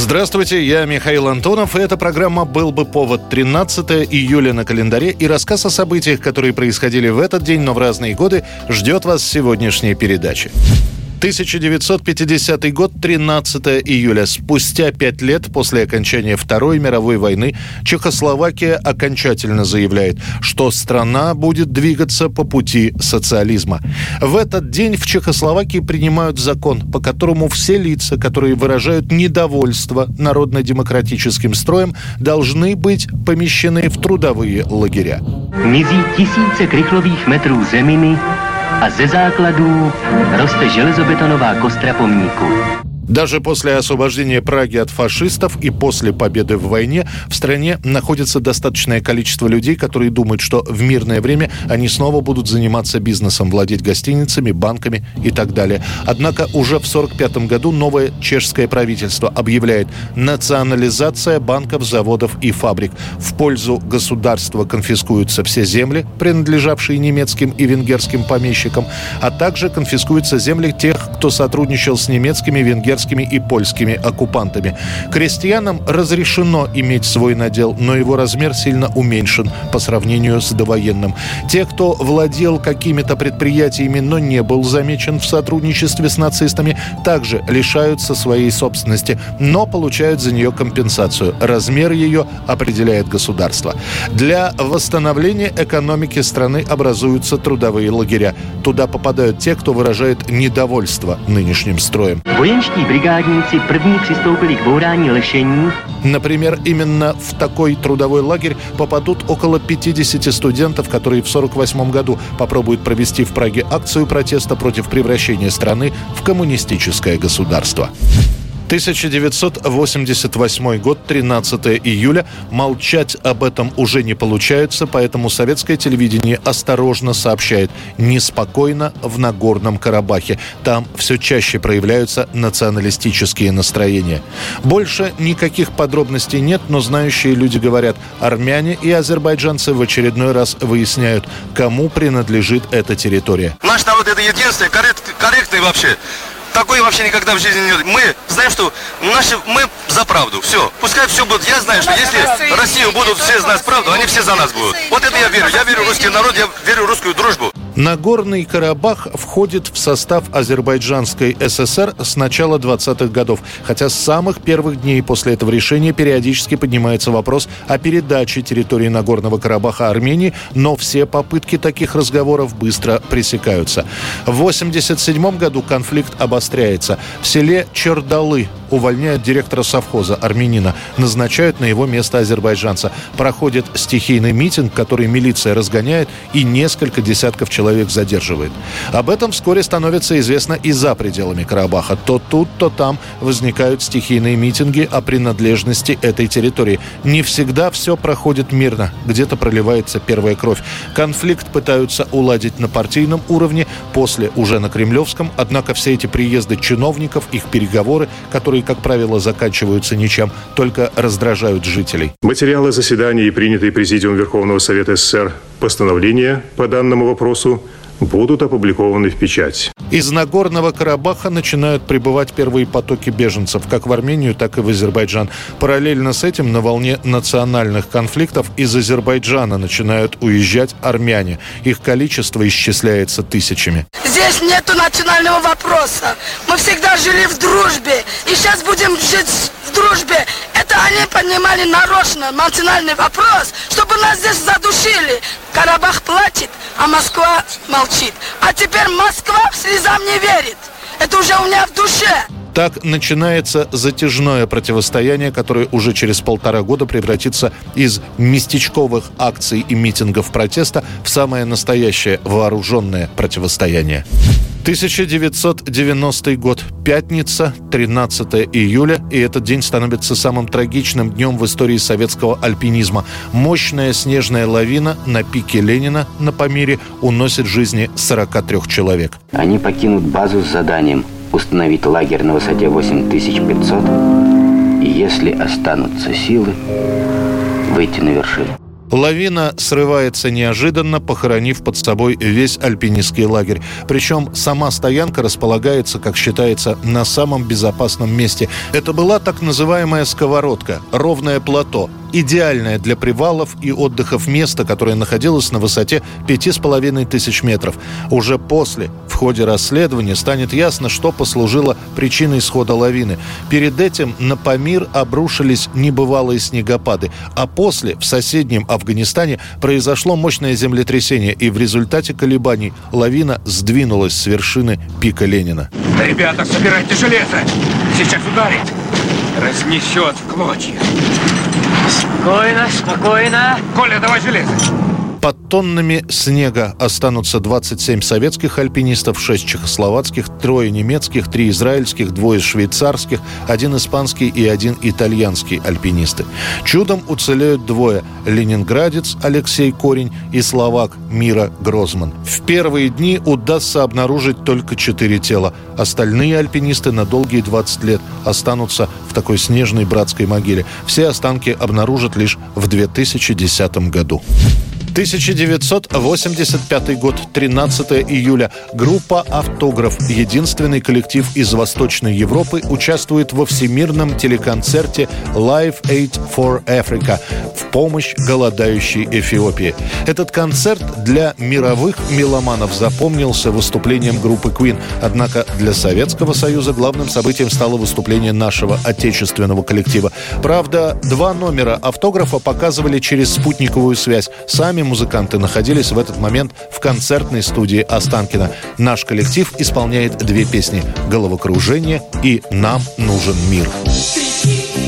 Здравствуйте, я Михаил Антонов, и эта программа «Был бы повод» 13 июля на календаре, и рассказ о событиях, которые происходили в этот день, но в разные годы, ждет вас в сегодняшней передаче. 1950 год, 13 июля. Спустя пять лет после окончания Второй мировой войны Чехословакия окончательно заявляет, что страна будет двигаться по пути социализма. В этот день в Чехословакии принимают закон, по которому все лица, которые выражают недовольство народно-демократическим строем, должны быть помещены в трудовые лагеря. Mizí tisíce krychlových metrů zeminy a ze základů roste železobetonová kostra pomníku. Даже после освобождения Праги от фашистов и после победы в войне в стране находится достаточное количество людей, которые думают, что в мирное время они снова будут заниматься бизнесом, владеть гостиницами, банками и так далее. Однако уже в 1945 году новое чешское правительство объявляет национализация банков, заводов и фабрик. В пользу государства конфискуются все земли, принадлежавшие немецким и венгерским помещикам, а также конфискуются земли тех, кто сотрудничал с немецкими, венгерскими и польскими оккупантами. Крестьянам разрешено иметь свой надел, но его размер сильно уменьшен по сравнению с довоенным. Те, кто владел какими-то предприятиями, но не был замечен в сотрудничестве с нацистами, также лишаются своей собственности, но получают за нее компенсацию. Размер ее определяет государство. Для восстановления экономики страны образуются трудовые лагеря. Туда попадают те, кто выражает недовольство нынешним строем. Vojenští brigádníci první přistoupili k bourání lešení Например, именно в такой трудовой лагерь попадут около 50 студентов, которые в 1948 году попробуют провести в Праге акцию протеста против превращения страны в коммунистическое государство. 1988 год, 13 июля. Молчать об этом уже не получается, поэтому советское телевидение осторожно сообщает «неспокойно в Нагорном Карабахе». Там все чаще проявляются националистические настроения. Больше никаких подробностей нет, но знающие люди говорят, армяне и азербайджанцы в очередной раз выясняют, кому принадлежит эта территория. Наш народ это единственный, коррект- корректный вообще. Такой вообще никогда в жизни не Мы знаем, что наши, мы за правду. Все. Пускай все будет. Я знаю, что если Россию будут все знать правду, они все за нас будут. Вот это я верю. Я верю в русский народ, я верю в русскую дружбу. Нагорный Карабах входит в состав Азербайджанской ССР с начала 20-х годов, хотя с самых первых дней после этого решения периодически поднимается вопрос о передаче территории Нагорного Карабаха Армении, но все попытки таких разговоров быстро пресекаются. В 1987 году конфликт обостряется. В селе Чердалы увольняют директора совхоза армянина, назначают на его место азербайджанца. Проходит стихийный митинг, который милиция разгоняет и несколько десятков человек задерживает. Об этом вскоре становится известно и за пределами Карабаха. То тут, то там возникают стихийные митинги о принадлежности этой территории. Не всегда все проходит мирно. Где-то проливается первая кровь. Конфликт пытаются уладить на партийном уровне, после уже на кремлевском. Однако все эти приезды чиновников, их переговоры, которые, как правило, заканчиваются ничем, только раздражают жителей. Материалы заседаний и принятые Президиумом Верховного Совета СССР постановления по данному вопросу будут опубликованы в печать. Из Нагорного Карабаха начинают прибывать первые потоки беженцев, как в Армению, так и в Азербайджан. Параллельно с этим на волне национальных конфликтов из Азербайджана начинают уезжать армяне. Их количество исчисляется тысячами. Здесь нету национального вопроса. Мы всегда жили в дружбе. И сейчас будем жить в дружбе. Это они поднимали нарочно национальный вопрос, чтобы нас здесь задушили. Карабах платит, а Москва молчит. А теперь Москва слезам не верит. Это уже у меня в душе. Так начинается затяжное противостояние, которое уже через полтора года превратится из местечковых акций и митингов протеста в самое настоящее вооруженное противостояние. 1990 год. Пятница, 13 июля. И этот день становится самым трагичным днем в истории советского альпинизма. Мощная снежная лавина на пике Ленина на Памире уносит жизни 43 человек. Они покинут базу с заданием установить лагерь на высоте 8500 и, если останутся силы, выйти на вершину. Лавина срывается неожиданно, похоронив под собой весь альпинистский лагерь. Причем сама стоянка располагается, как считается, на самом безопасном месте. Это была так называемая сковородка, ровное плато, идеальное для привалов и отдыхов место, которое находилось на высоте пяти с половиной тысяч метров. Уже после, в ходе расследования, станет ясно, что послужило причиной схода лавины. Перед этим на Памир обрушились небывалые снегопады, а после в соседнем Афганистане произошло мощное землетрясение, и в результате колебаний лавина сдвинулась с вершины пика Ленина. Ребята, собирайте железо! Сейчас ударит! Разнесет в клочья! Спокойно, спокойно. Коля, давай железо! Под тоннами снега останутся 27 советских альпинистов, 6 чехословацких, трое немецких, 3 израильских, двое швейцарских, один испанский и один итальянский альпинисты. Чудом уцелеют двое – ленинградец Алексей Корень и словак Мира Грозман. В первые дни удастся обнаружить только 4 тела. Остальные альпинисты на долгие 20 лет останутся в такой снежной братской могиле. Все останки обнаружат лишь в 2010 году. 1985 год, 13 июля. Группа «Автограф», единственный коллектив из Восточной Европы, участвует во всемирном телеконцерте «Live Aid for Africa» в помощь голодающей Эфиопии. Этот концерт для мировых меломанов запомнился выступлением группы Queen. Однако для Советского Союза главным событием стало выступление нашего отечественного коллектива. Правда, два номера автографа показывали через спутниковую связь. Сами музыканты находились в этот момент в концертной студии Останкина. Наш коллектив исполняет две песни «Головокружение» и «Нам нужен мир». Был